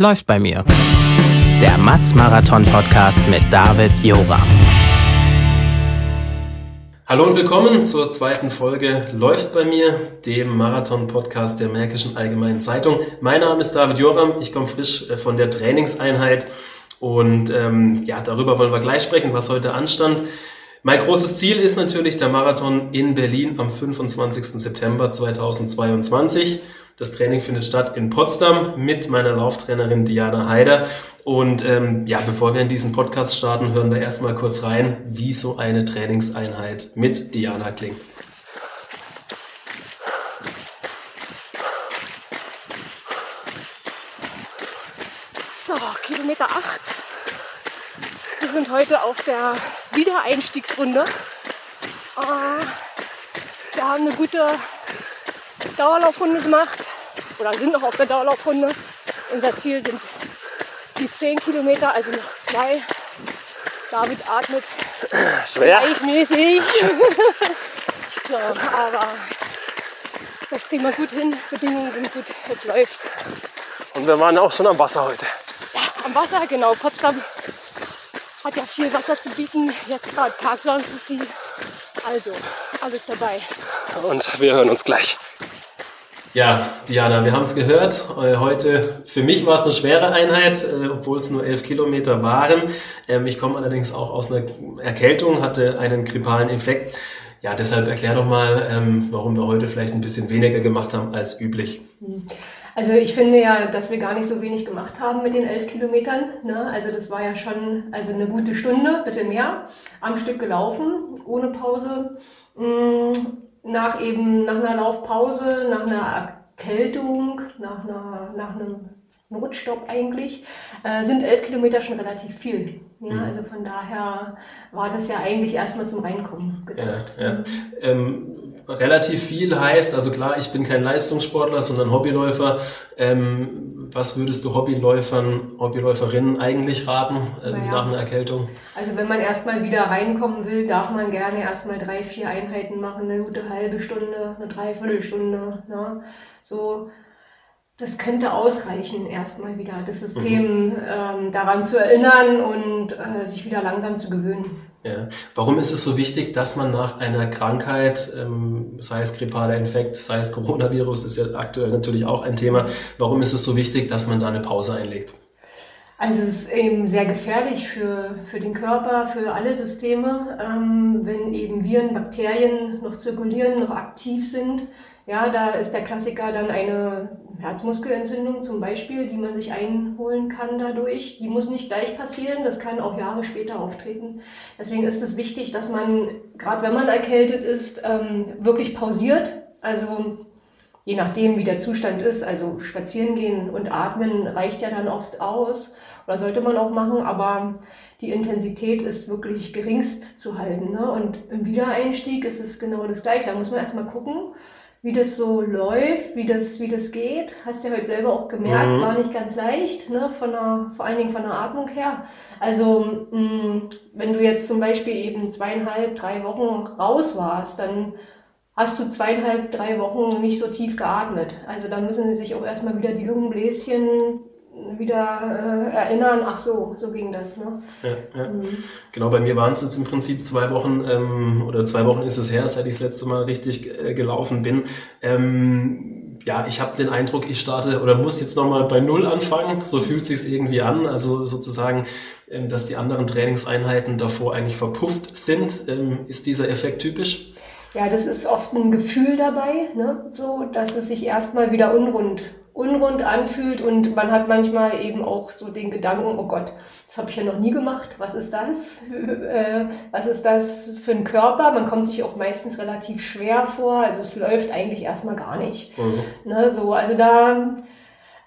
Läuft bei mir. Der Matz Marathon Podcast mit David Jora. Hallo und willkommen zur zweiten Folge Läuft bei mir, dem Marathon-Podcast der Märkischen Allgemeinen Zeitung. Mein Name ist David Joram, ich komme frisch äh, von der Trainingseinheit und ähm, ja, darüber wollen wir gleich sprechen, was heute anstand. Mein großes Ziel ist natürlich der Marathon in Berlin am 25. September 2022. Das Training findet statt in Potsdam mit meiner Lauftrainerin Diana Heider. Und ähm, ja, bevor wir in diesen Podcast starten, hören wir erstmal kurz rein, wie so eine Trainingseinheit mit Diana klingt. So, Kilometer 8. Wir sind heute auf der Wiedereinstiegsrunde. Äh, wir haben eine gute Dauerlaufrunde gemacht oder sind noch auf der Dauerlaufrunde. Unser Ziel sind die 10 Kilometer, also noch zwei. David atmet Schwer. gleichmäßig. so, aber das kriegen wir gut hin. Bedingungen sind gut, es läuft. Und wir waren auch schon am Wasser heute. Am Wasser, genau. Potsdam hat ja viel Wasser zu bieten. Jetzt gerade Parksanssee. Also, alles dabei. Und wir hören uns gleich. Ja, Diana, wir haben es gehört. Äh, Heute, für mich war es eine schwere Einheit, äh, obwohl es nur elf Kilometer waren. Ähm, Ich komme allerdings auch aus einer Erkältung, hatte einen grippalen Effekt. Ja, deshalb erklär doch mal, ähm, warum wir heute vielleicht ein bisschen weniger gemacht haben als üblich. Also ich finde ja, dass wir gar nicht so wenig gemacht haben mit den elf Kilometern. Ne? Also das war ja schon also eine gute Stunde, bisschen mehr, am Stück gelaufen, ohne Pause. Nach eben nach einer Laufpause, nach einer Erkältung, nach, einer, nach einem Notstopp eigentlich, äh, sind elf Kilometer schon relativ viel. Ja, also von daher war das ja eigentlich erstmal zum Reinkommen gedacht. Ja, ja. Ähm, relativ viel heißt, also klar, ich bin kein Leistungssportler, sondern Hobbyläufer. Ähm, was würdest du Hobbyläufern, Hobbyläuferinnen eigentlich raten äh, Naja. nach einer Erkältung? Also wenn man erstmal wieder reinkommen will, darf man gerne erstmal drei, vier Einheiten machen, eine gute halbe Stunde, eine Dreiviertelstunde. Ne? So, das könnte ausreichen, erstmal wieder das System ähm, daran zu erinnern und äh, sich wieder langsam zu gewöhnen. Ja. Warum ist es so wichtig, dass man nach einer Krankheit, ähm, sei es grippaler Infekt, sei es Coronavirus, ist ja aktuell natürlich auch ein Thema, warum ist es so wichtig, dass man da eine Pause einlegt? Also es ist eben sehr gefährlich für, für den Körper, für alle Systeme, ähm, wenn eben Viren, Bakterien noch zirkulieren, noch aktiv sind. Ja, da ist der Klassiker dann eine Herzmuskelentzündung zum Beispiel, die man sich einholen kann dadurch. Die muss nicht gleich passieren, das kann auch Jahre später auftreten. Deswegen ist es wichtig, dass man, gerade wenn man erkältet ist, ähm, wirklich pausiert. Also je nachdem, wie der Zustand ist, also spazieren gehen und atmen reicht ja dann oft aus oder sollte man auch machen, aber die Intensität ist wirklich geringst zu halten. Ne? Und im Wiedereinstieg ist es genau das Gleiche. Da muss man erstmal gucken, wie das so läuft, wie das, wie das geht. Hast ja heute selber auch gemerkt, Mhm. war nicht ganz leicht, ne? von der, vor allen Dingen von der Atmung her. Also mh, wenn du jetzt zum Beispiel eben zweieinhalb, drei Wochen raus warst, dann hast du zweieinhalb, drei Wochen nicht so tief geatmet. Also da müssen sie sich auch erstmal wieder die Lungenbläschen wieder äh, erinnern, ach so, so ging das. Ne? Ja, ja. Genau, bei mir waren es jetzt im Prinzip zwei Wochen ähm, oder zwei Wochen ist es her, seit ich das letzte Mal richtig äh, gelaufen bin. Ähm, ja, ich habe den Eindruck, ich starte oder muss jetzt nochmal bei Null anfangen. So fühlt sich's irgendwie an. Also sozusagen, ähm, dass die anderen Trainingseinheiten davor eigentlich verpufft sind. Ähm, ist dieser Effekt typisch? Ja, das ist oft ein Gefühl dabei, ne? so, dass es sich erstmal wieder unrund, unrund anfühlt und man hat manchmal eben auch so den Gedanken, oh Gott, das habe ich ja noch nie gemacht, was ist das? Äh, was ist das für ein Körper? Man kommt sich auch meistens relativ schwer vor, also es läuft eigentlich erstmal gar nicht. Ne, so, also da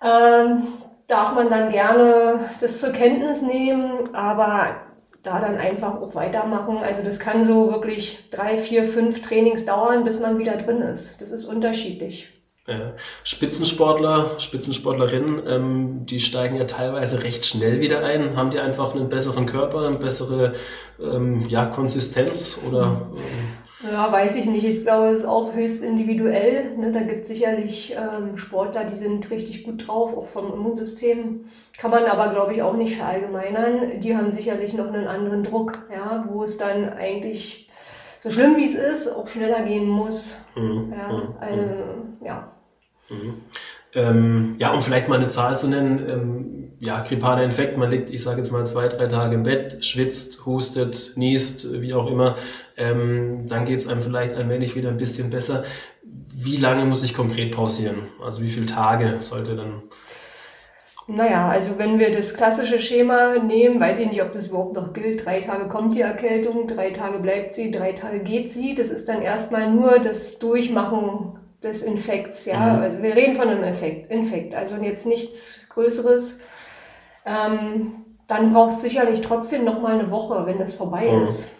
ähm, darf man dann gerne das zur Kenntnis nehmen, aber da dann einfach auch weitermachen. Also das kann so wirklich drei, vier, fünf Trainings dauern, bis man wieder drin ist. Das ist unterschiedlich. Ja. Spitzensportler, Spitzensportlerinnen, ähm, die steigen ja teilweise recht schnell wieder ein. Haben die einfach einen besseren Körper, eine bessere ähm, ja, Konsistenz oder ähm, Ja, weiß ich nicht. Ich glaube, es ist auch höchst individuell. Ne? Da gibt es sicherlich ähm, Sportler, die sind richtig gut drauf, auch vom Immunsystem. Kann man aber, glaube ich, auch nicht verallgemeinern. Die haben sicherlich noch einen anderen Druck, ja, wo es dann eigentlich so schlimm wie es ist, auch schneller gehen muss. Mhm. Ja, mhm. also, ja. Mhm. Ähm, ja, um vielleicht mal eine Zahl zu nennen, ähm, ja, grippaler Infekt, man liegt, ich sage jetzt mal, zwei, drei Tage im Bett, schwitzt, hustet, niest, wie auch immer, ähm, dann geht es einem vielleicht ein wenig wieder ein bisschen besser. Wie lange muss ich konkret pausieren? Also wie viele Tage sollte dann... Naja, also wenn wir das klassische Schema nehmen, weiß ich nicht, ob das überhaupt noch gilt. Drei Tage kommt die Erkältung, drei Tage bleibt sie, drei Tage geht sie. Das ist dann erstmal nur das Durchmachen des Infekts, ja. Mhm. Also wir reden von einem Infekt, Infekt also jetzt nichts Größeres. Ähm, dann braucht es sicherlich trotzdem noch mal eine Woche, wenn das vorbei mhm. ist,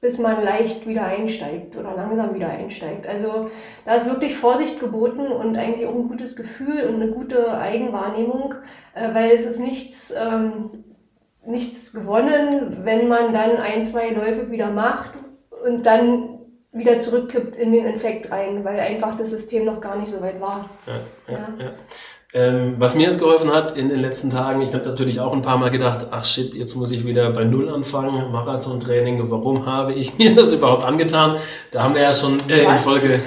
bis man leicht wieder einsteigt oder langsam wieder einsteigt. Also da ist wirklich Vorsicht geboten und eigentlich auch ein gutes Gefühl und eine gute Eigenwahrnehmung, äh, weil es ist nichts, ähm, nichts gewonnen, wenn man dann ein, zwei Läufe wieder macht und dann wieder zurückkippt in den Infekt rein, weil einfach das System noch gar nicht so weit war. Ja, ja, ja. Ähm, was mir jetzt geholfen hat in den letzten Tagen, ich habe natürlich auch ein paar Mal gedacht, ach shit, jetzt muss ich wieder bei Null anfangen, Marathontraining, warum habe ich mir das überhaupt angetan? Da haben wir ja schon äh, in Folge,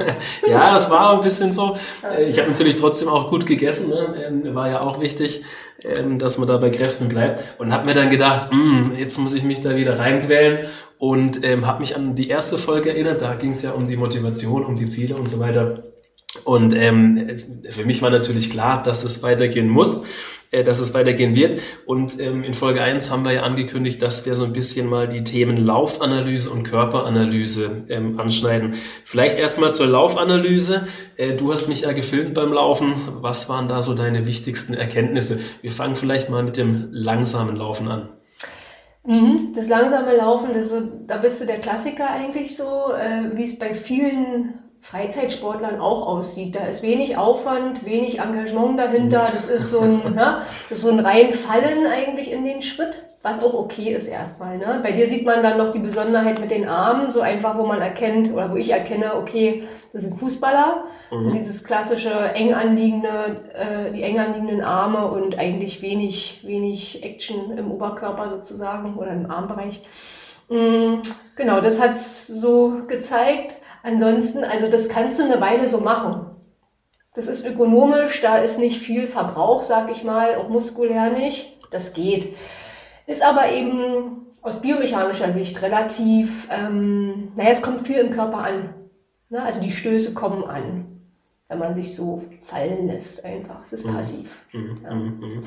ja, es war ein bisschen so. Äh, ich habe natürlich trotzdem auch gut gegessen, ne? ähm, war ja auch wichtig, ähm, dass man da bei Kräften bleibt und habe mir dann gedacht, mh, jetzt muss ich mich da wieder reinquälen und ähm, habe mich an die erste Folge erinnert, da ging es ja um die Motivation, um die Ziele und so weiter. Und ähm, für mich war natürlich klar, dass es weitergehen muss, äh, dass es weitergehen wird. Und ähm, in Folge 1 haben wir ja angekündigt, dass wir so ein bisschen mal die Themen Laufanalyse und Körperanalyse ähm, anschneiden. Vielleicht erstmal zur Laufanalyse. Äh, du hast mich ja gefilmt beim Laufen. Was waren da so deine wichtigsten Erkenntnisse? Wir fangen vielleicht mal mit dem langsamen Laufen an. Mhm, das langsame Laufen, das so, da bist du der Klassiker eigentlich so, äh, wie es bei vielen Freizeitsportlern auch aussieht. Da ist wenig Aufwand, wenig Engagement dahinter. Das ist so ein, ne, das ist so ein Reinfallen eigentlich in den Schritt, was auch okay ist erstmal. Ne? Bei dir sieht man dann noch die Besonderheit mit den Armen, so einfach, wo man erkennt oder wo ich erkenne, okay, das sind Fußballer. Mhm. So dieses klassische eng anliegende, äh, die eng anliegenden Arme und eigentlich wenig, wenig Action im Oberkörper sozusagen oder im Armbereich. Mhm, genau, das hat's so gezeigt. Ansonsten, also das kannst du eine Weile so machen. Das ist ökonomisch, da ist nicht viel Verbrauch, sag ich mal, auch muskulär nicht. Das geht. Ist aber eben aus biomechanischer Sicht relativ, ähm, naja, es kommt viel im Körper an. Ne? Also die Stöße kommen an, wenn man sich so fallen lässt einfach. Das ist mhm. passiv. Mhm. Ja. Mhm. mhm.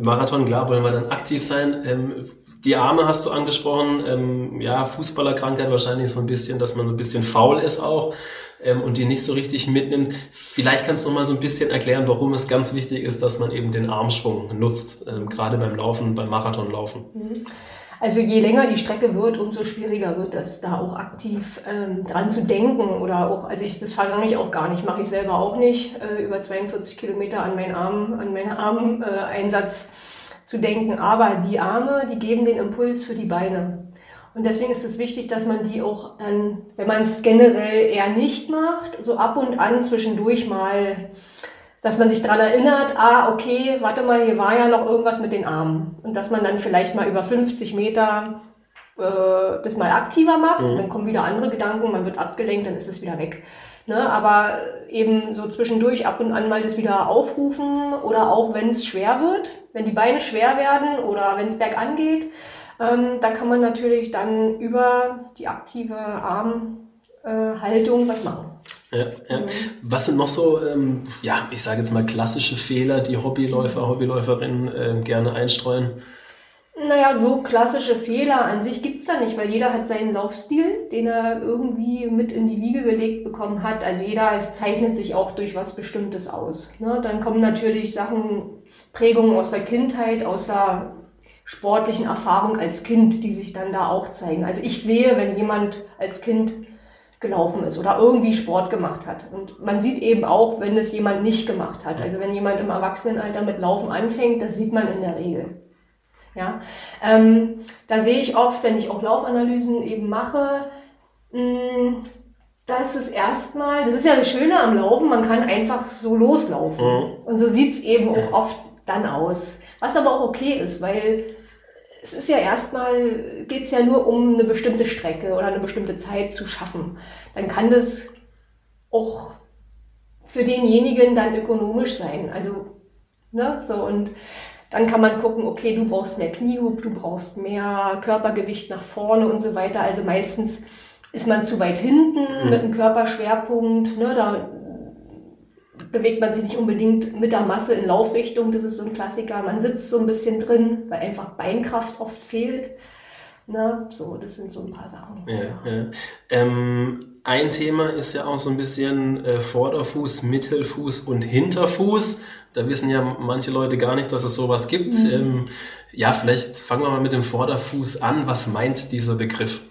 Marathon, klar, wollen wir dann aktiv sein. Ähm, die Arme hast du angesprochen. Ähm, ja, Fußballerkrankheit wahrscheinlich so ein bisschen, dass man so ein bisschen faul ist auch ähm, und die nicht so richtig mitnimmt. Vielleicht kannst du noch mal so ein bisschen erklären, warum es ganz wichtig ist, dass man eben den Armschwung nutzt, ähm, gerade beim Laufen, beim Marathonlaufen. Mhm. Also je länger die Strecke wird, umso schwieriger wird es, da auch aktiv ähm, dran zu denken oder auch, also ich, das verlange ich auch gar nicht, mache ich selber auch nicht, äh, über 42 Kilometer an meinen Arm, an meinen Armeinsatz. Äh, zu denken. Aber die Arme, die geben den Impuls für die Beine. Und deswegen ist es wichtig, dass man die auch dann, wenn man es generell eher nicht macht, so ab und an zwischendurch mal, dass man sich daran erinnert, ah, okay, warte mal, hier war ja noch irgendwas mit den Armen. Und dass man dann vielleicht mal über 50 Meter äh, das mal aktiver macht, mhm. dann kommen wieder andere Gedanken, man wird abgelenkt, dann ist es wieder weg. Ne, aber eben so zwischendurch ab und an mal das wieder aufrufen oder auch wenn es schwer wird, wenn die Beine schwer werden oder wenn es bergan geht, ähm, da kann man natürlich dann über die aktive Armhaltung äh, was machen. Ja, ja. Was sind noch so, ähm, ja, ich sage jetzt mal klassische Fehler, die Hobbyläufer, Hobbyläuferinnen äh, gerne einstreuen? Naja, so klassische Fehler an sich gibt's da nicht, weil jeder hat seinen Laufstil, den er irgendwie mit in die Wiege gelegt bekommen hat. Also jeder zeichnet sich auch durch was Bestimmtes aus. Ne? Dann kommen natürlich Sachen, Prägungen aus der Kindheit, aus der sportlichen Erfahrung als Kind, die sich dann da auch zeigen. Also ich sehe, wenn jemand als Kind gelaufen ist oder irgendwie Sport gemacht hat. Und man sieht eben auch, wenn es jemand nicht gemacht hat. Also wenn jemand im Erwachsenenalter mit Laufen anfängt, das sieht man in der Regel. Ja, ähm, da sehe ich oft, wenn ich auch Laufanalysen eben mache, Mm, das ist erstmal, das ist ja das Schöne am Laufen, man kann einfach so loslaufen. Mhm. Und so sieht es eben auch oft dann aus. Was aber auch okay ist, weil es ist ja erstmal, geht es ja nur um eine bestimmte Strecke oder eine bestimmte Zeit zu schaffen. Dann kann das auch für denjenigen dann ökonomisch sein. Also, ne, so und dann kann man gucken, okay, du brauchst mehr Kniehub, du brauchst mehr Körpergewicht nach vorne und so weiter. Also meistens ist man zu weit hinten mhm. mit einem Körperschwerpunkt. Ne, da bewegt man sich nicht unbedingt mit der Masse in Laufrichtung. Das ist so ein Klassiker. Man sitzt so ein bisschen drin, weil einfach Beinkraft oft fehlt. Na, so, das sind so ein paar Sachen. Ja, ja. Ähm, ein Thema ist ja auch so ein bisschen äh, Vorderfuß, Mittelfuß und Hinterfuß. Da wissen ja manche Leute gar nicht, dass es sowas gibt. Mhm. Ähm, ja, vielleicht fangen wir mal mit dem Vorderfuß an. Was meint dieser Begriff?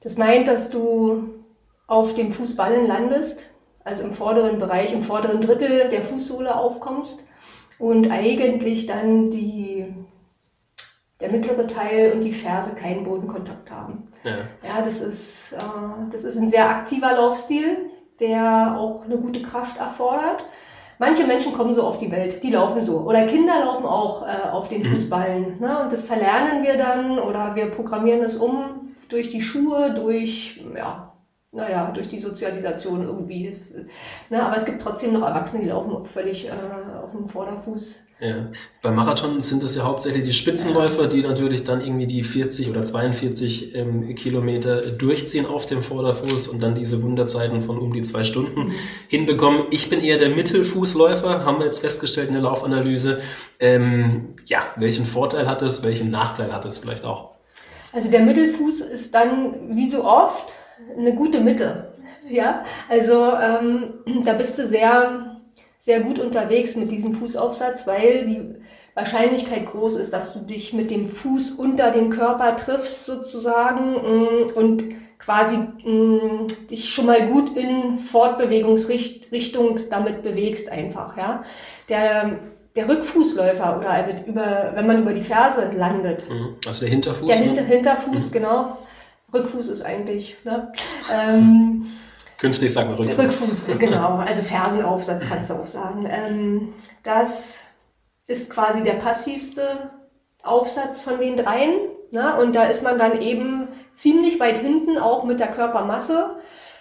Das meint, dass du auf dem Fußballen landest also im vorderen Bereich, im vorderen Drittel der Fußsohle aufkommst und eigentlich dann die, der mittlere Teil und die Ferse keinen Bodenkontakt haben. Ja, ja das, ist, äh, das ist ein sehr aktiver Laufstil, der auch eine gute Kraft erfordert. Manche Menschen kommen so auf die Welt, die laufen so. Oder Kinder laufen auch äh, auf den mhm. Fußballen. Ne? Und das verlernen wir dann oder wir programmieren es um durch die Schuhe, durch ja, naja, durch die Sozialisation irgendwie. Ne, aber es gibt trotzdem noch Erwachsene, die laufen völlig äh, auf dem Vorderfuß. Ja. Beim Marathon sind es ja hauptsächlich die Spitzenläufer, die natürlich dann irgendwie die 40 oder 42 ähm, Kilometer durchziehen auf dem Vorderfuß und dann diese Wunderzeiten von um die zwei Stunden mhm. hinbekommen. Ich bin eher der Mittelfußläufer, haben wir jetzt festgestellt in der Laufanalyse. Ähm, ja, welchen Vorteil hat es, welchen Nachteil hat es vielleicht auch? Also der Mittelfuß ist dann, wie so oft, eine gute Mitte. Ja, also ähm, da bist du sehr, sehr gut unterwegs mit diesem Fußaufsatz, weil die Wahrscheinlichkeit groß ist, dass du dich mit dem Fuß unter dem Körper triffst sozusagen mm, und quasi mh, mm, dich schon mal gut in Fortbewegungsrichtung damit bewegst einfach. Ja, der der Rückfußläufer oder also über, wenn man über die Ferse landet. Mhm. Also der Hinterfuß. Der Hinter, ne? Hinterfuß, mhm. genau. Rückfuß ist eigentlich, ne? Ähm, Künftig sagen wir Rückfuß. Rückfuß, genau. Also Fersenaufsatz kannst du auch sagen. Ähm, das ist quasi der passivste Aufsatz von den dreien. Ne? Und da ist man dann eben ziemlich weit hinten, auch mit der Körpermasse.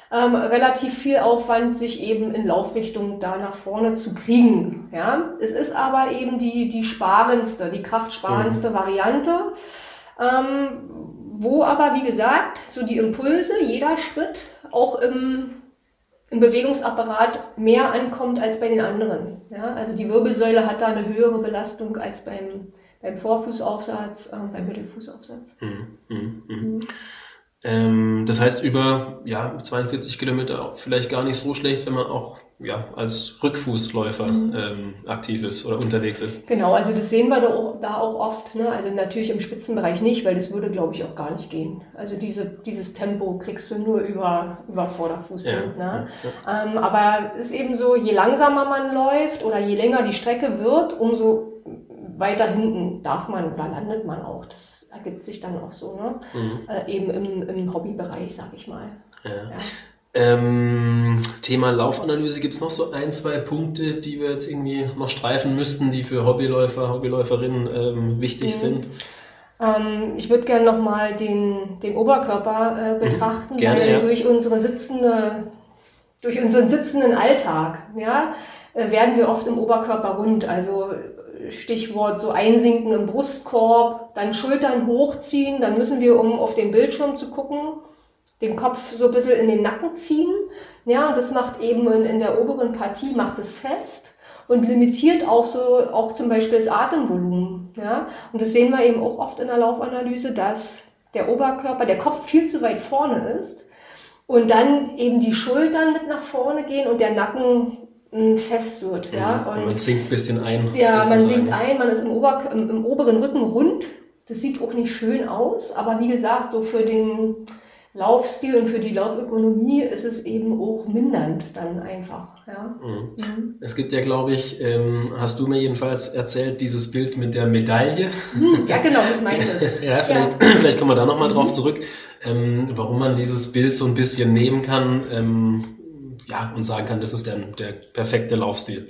Ähm, relativ viel Aufwand, sich eben in Laufrichtung da nach vorne zu kriegen. Ja? Es ist aber eben die, die sparendste, die kraftsparendste mhm. Variante. Ähm, wo aber, wie gesagt, so die Impulse, jeder Schritt auch im, im Bewegungsapparat mehr ankommt als bei den anderen. Ja? Also die Wirbelsäule hat da eine höhere Belastung als beim, beim Vorfußaufsatz, äh, beim Mittelfußaufsatz. Mhm, mh, mh. Mhm. Ähm, das heißt, über ja, 42 Kilometer vielleicht gar nicht so schlecht, wenn man auch ja, als Rückfußläufer mhm. ähm, aktiv ist oder unterwegs ist. Genau, also das sehen wir da auch, da auch oft. Ne? Also natürlich im Spitzenbereich nicht, weil das würde, glaube ich, auch gar nicht gehen. Also diese, dieses Tempo kriegst du nur über, über Vorderfuß ja, hin. Ne? Ja, ja. Ähm, aber es ist eben so, je langsamer man läuft oder je länger die Strecke wird, umso weiter hinten darf man oder landet man auch. Das ergibt sich dann auch so, ne? Mhm. Äh, eben im, im Hobbybereich, sag ich mal. Ja. Ähm, Thema Laufanalyse gibt es noch so ein, zwei Punkte, die wir jetzt irgendwie noch streifen müssten, die für Hobbyläufer, Hobbyläuferinnen ähm, wichtig mhm. sind. Ähm, ich würde gerne nochmal den, den Oberkörper äh, betrachten, mhm. gerne, weil ja. durch unsere sitzende, durch unseren sitzenden Alltag, ja, äh, werden wir oft im Oberkörper rund. Also Stichwort so einsinken im Brustkorb, dann Schultern hochziehen, dann müssen wir, um auf den Bildschirm zu gucken, den Kopf so ein bisschen in den Nacken ziehen. Ja, und das macht eben in, in der oberen Partie, macht es fest und limitiert auch so, auch zum Beispiel das Atemvolumen. Ja, und das sehen wir eben auch oft in der Laufanalyse, dass der Oberkörper, der Kopf viel zu weit vorne ist und dann eben die Schultern mit nach vorne gehen und der Nacken hm, fest wird. Ja, und man sinkt ein bisschen ein. Ja, sozusagen. man sinkt ein, man ist im, Ober, im, im oberen Rücken rund. Das sieht auch nicht schön aus, aber wie gesagt, so für den Laufstil und für die Laufökonomie ist es eben auch mindernd dann einfach. Ja. Mhm. Mhm. Es gibt ja, glaube ich, ähm, hast du mir jedenfalls erzählt, dieses Bild mit der Medaille. Mhm. Ja, genau, das meine ich. ja, vielleicht, ja. vielleicht kommen wir da nochmal drauf mhm. zurück, ähm, warum man dieses Bild so ein bisschen nehmen kann ähm, ja, und sagen kann, das ist der, der perfekte Laufstil.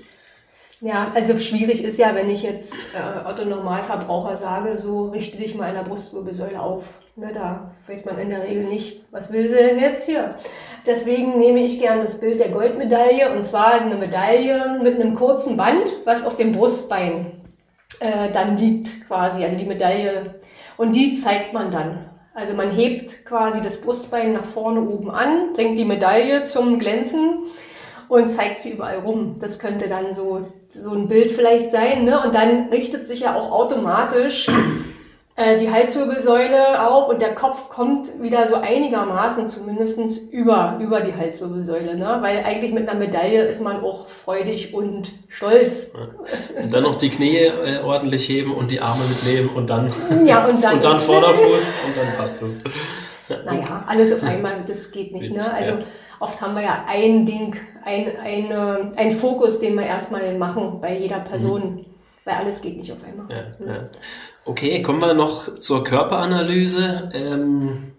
Ja, also schwierig ist ja, wenn ich jetzt äh, Otto Normalverbraucher sage, so richte dich mal in der Brustwirbelsäule auf. Ne, da weiß man in der Regel nicht, was will sie denn jetzt hier? Deswegen nehme ich gern das Bild der Goldmedaille und zwar eine Medaille mit einem kurzen Band, was auf dem Brustbein äh, dann liegt quasi, also die Medaille. Und die zeigt man dann. Also man hebt quasi das Brustbein nach vorne oben an, bringt die Medaille zum Glänzen und zeigt sie überall rum. Das könnte dann so, so ein Bild vielleicht sein. Ne? Und dann richtet sich ja auch automatisch äh, die Halswirbelsäule auf und der Kopf kommt wieder so einigermaßen zumindestens über, über die Halswirbelsäule. Ne? Weil eigentlich mit einer Medaille ist man auch freudig und stolz. Und dann noch die Knie äh, ordentlich heben und die Arme mitnehmen und dann, ja, und dann, und dann Vorderfuß und dann passt es. Naja, alles auf einmal, das geht nicht. Ne? Also oft haben wir ja ein Ding, ein, ein, ein Fokus, den wir erstmal machen bei jeder Person, mhm. weil alles geht nicht auf einmal. Ja, ja. Okay, kommen wir noch zur Körperanalyse. Ähm,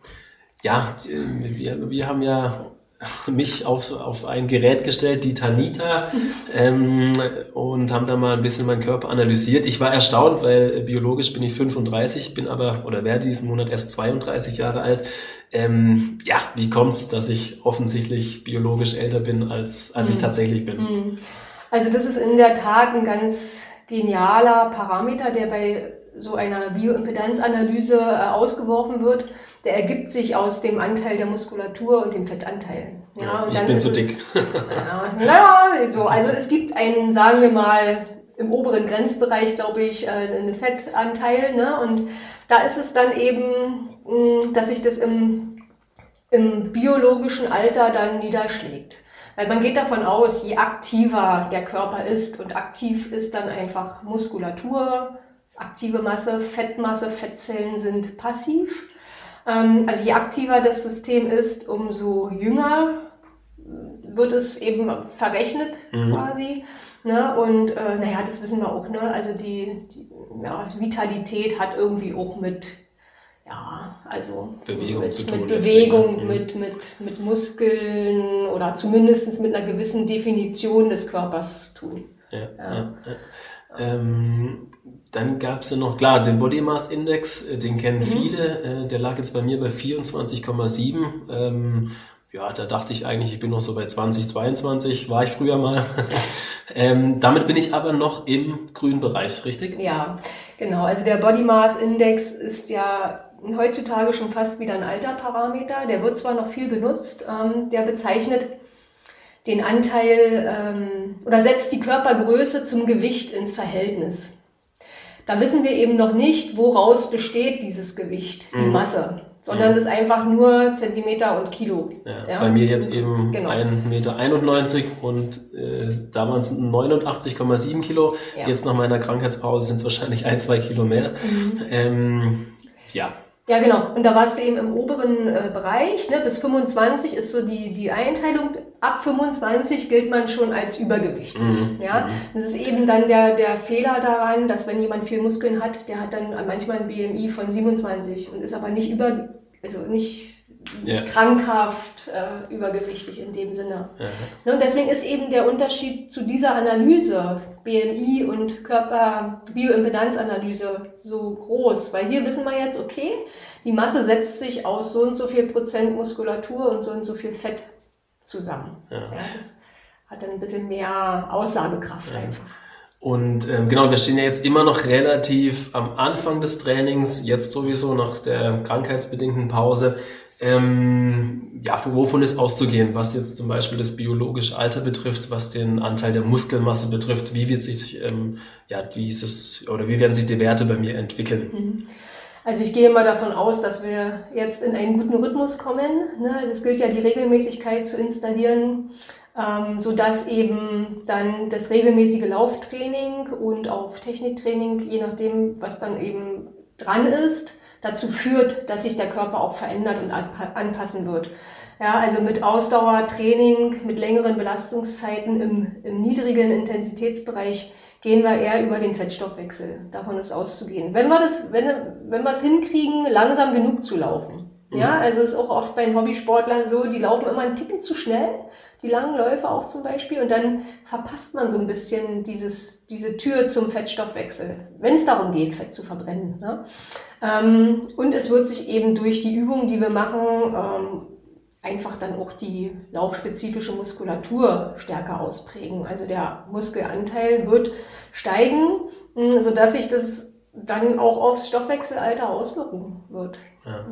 ja, wir, wir haben ja mich auf, auf ein Gerät gestellt, die Tanita, ähm, und haben da mal ein bisschen meinen Körper analysiert. Ich war erstaunt, weil biologisch bin ich 35, bin aber oder werde diesen Monat erst 32 Jahre alt. Ähm, ja, wie kommt's, dass ich offensichtlich biologisch älter bin, als, als ich mhm. tatsächlich bin? Mhm. Also das ist in der Tat ein ganz genialer Parameter, der bei so einer Bioimpedanzanalyse äh, ausgeworfen wird der ergibt sich aus dem Anteil der Muskulatur und dem Fettanteil. Ja, ich bin zu dick. ja, naja, so. Also es gibt einen, sagen wir mal, im oberen Grenzbereich, glaube ich, äh, einen Fettanteil. Ne? Und da ist es dann eben, mm, dass sich das im, im biologischen Alter dann niederschlägt. Weil man geht davon aus, je aktiver der Körper ist und aktiv ist dann einfach Muskulatur, ist aktive Masse, Fettmasse, Fettzellen sind passiv. Ähm, also je aktiver das System ist, umso jünger wird es eben verrechnet mhm. quasi. Ne? Und äh, naja, das wissen wir auch. Ne? Also die, die ja, Vitalität hat irgendwie auch mit ja, also Bewegung mit, zu tun. Mit Bewegung, mhm. mit, mit, mit Muskeln oder zumindest mit einer gewissen Definition des Körpers tun. Ja, ja. ja, ja. Ähm, dann gab es ja noch, klar, den Body Mass Index, äh, den kennen mhm. viele. Äh, der lag jetzt bei mir bei 24,7. Ähm, ja, da dachte ich eigentlich, ich bin noch so bei 2022, war ich früher mal. ähm, damit bin ich aber noch im grünen Bereich, richtig? Ja, genau. Also der Body Mass Index ist ja heutzutage schon fast wieder ein alter Parameter. Der wird zwar noch viel benutzt, ähm, der bezeichnet den Anteil ähm, oder setzt die Körpergröße zum Gewicht ins Verhältnis. Da wissen wir eben noch nicht, woraus besteht dieses Gewicht, die mhm. Masse, sondern es mhm. ist einfach nur Zentimeter und Kilo. Ja, ja? Bei mir jetzt eben genau. 1,91 Meter und äh, damals 89,7 Kilo. Ja. Jetzt nach meiner Krankheitspause sind es wahrscheinlich ein, zwei Kilo mehr. Mhm. Ähm, ja, ja, genau. Und da warst du eben im oberen äh, Bereich. Ne? Bis 25 ist so die, die Einteilung. Ab 25 gilt man schon als übergewichtig. Mhm. Ja? Das ist eben dann der, der Fehler daran, dass wenn jemand viel Muskeln hat, der hat dann manchmal ein BMI von 27 und ist aber nicht über, also nicht ja. krankhaft äh, übergewichtig in dem Sinne. Ja. Ne, und deswegen ist eben der Unterschied zu dieser Analyse, BMI und Körper-Bioimpedanzanalyse, so groß. Weil hier wissen wir jetzt, okay, die Masse setzt sich aus so und so viel Prozent Muskulatur und so und so viel Fett zusammen. Ja. das hat dann ein bisschen mehr Aussagekraft einfach. Und ähm, genau, wir stehen ja jetzt immer noch relativ am Anfang des Trainings, jetzt sowieso nach der krankheitsbedingten Pause. Ähm, ja, wovon ist auszugehen, was jetzt zum Beispiel das biologische Alter betrifft, was den Anteil der Muskelmasse betrifft, wie wird sich ähm, ja dieses oder wie werden sich die Werte bei mir entwickeln? Mhm. Also ich gehe mal davon aus, dass wir jetzt in einen guten Rhythmus kommen. Ne? Also es gilt ja die Regelmäßigkeit zu installieren, ähm, sodass eben dann das regelmäßige Lauftraining und auch Techniktraining, je nachdem, was dann eben dran ist, dazu führt, dass sich der Körper auch verändert und anpassen wird. Ja, also mit Ausdauertraining, mit längeren Belastungszeiten im, im niedrigen Intensitätsbereich gehen wir eher über den Fettstoffwechsel. Davon ist auszugehen. Wenn wir das, wenn, wenn wir es hinkriegen, langsam genug zu laufen. Ja, mhm. also ist auch oft bei den Hobbysportlern so, die laufen immer einen Ticken zu schnell, die langen Läufe auch zum Beispiel, und dann verpasst man so ein bisschen dieses, diese Tür zum Fettstoffwechsel, wenn es darum geht, Fett zu verbrennen. Ne? Ähm, und es wird sich eben durch die Übungen, die wir machen, ähm, einfach dann auch die laufspezifische Muskulatur stärker ausprägen. Also der Muskelanteil wird steigen, mm, sodass sich das dann auch aufs Stoffwechselalter auswirken wird. Ja.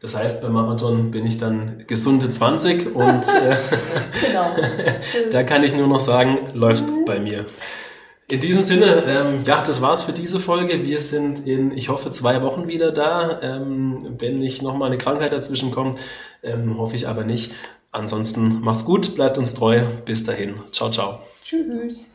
Das heißt, beim Marathon bin ich dann gesunde 20 und äh, genau. da kann ich nur noch sagen, läuft mhm. bei mir. In diesem Sinne, ähm, ja, das war's für diese Folge. Wir sind in, ich hoffe, zwei Wochen wieder da. Ähm, wenn nicht nochmal eine Krankheit dazwischen kommt, ähm, hoffe ich aber nicht. Ansonsten macht's gut, bleibt uns treu. Bis dahin. Ciao, ciao. Tschüss.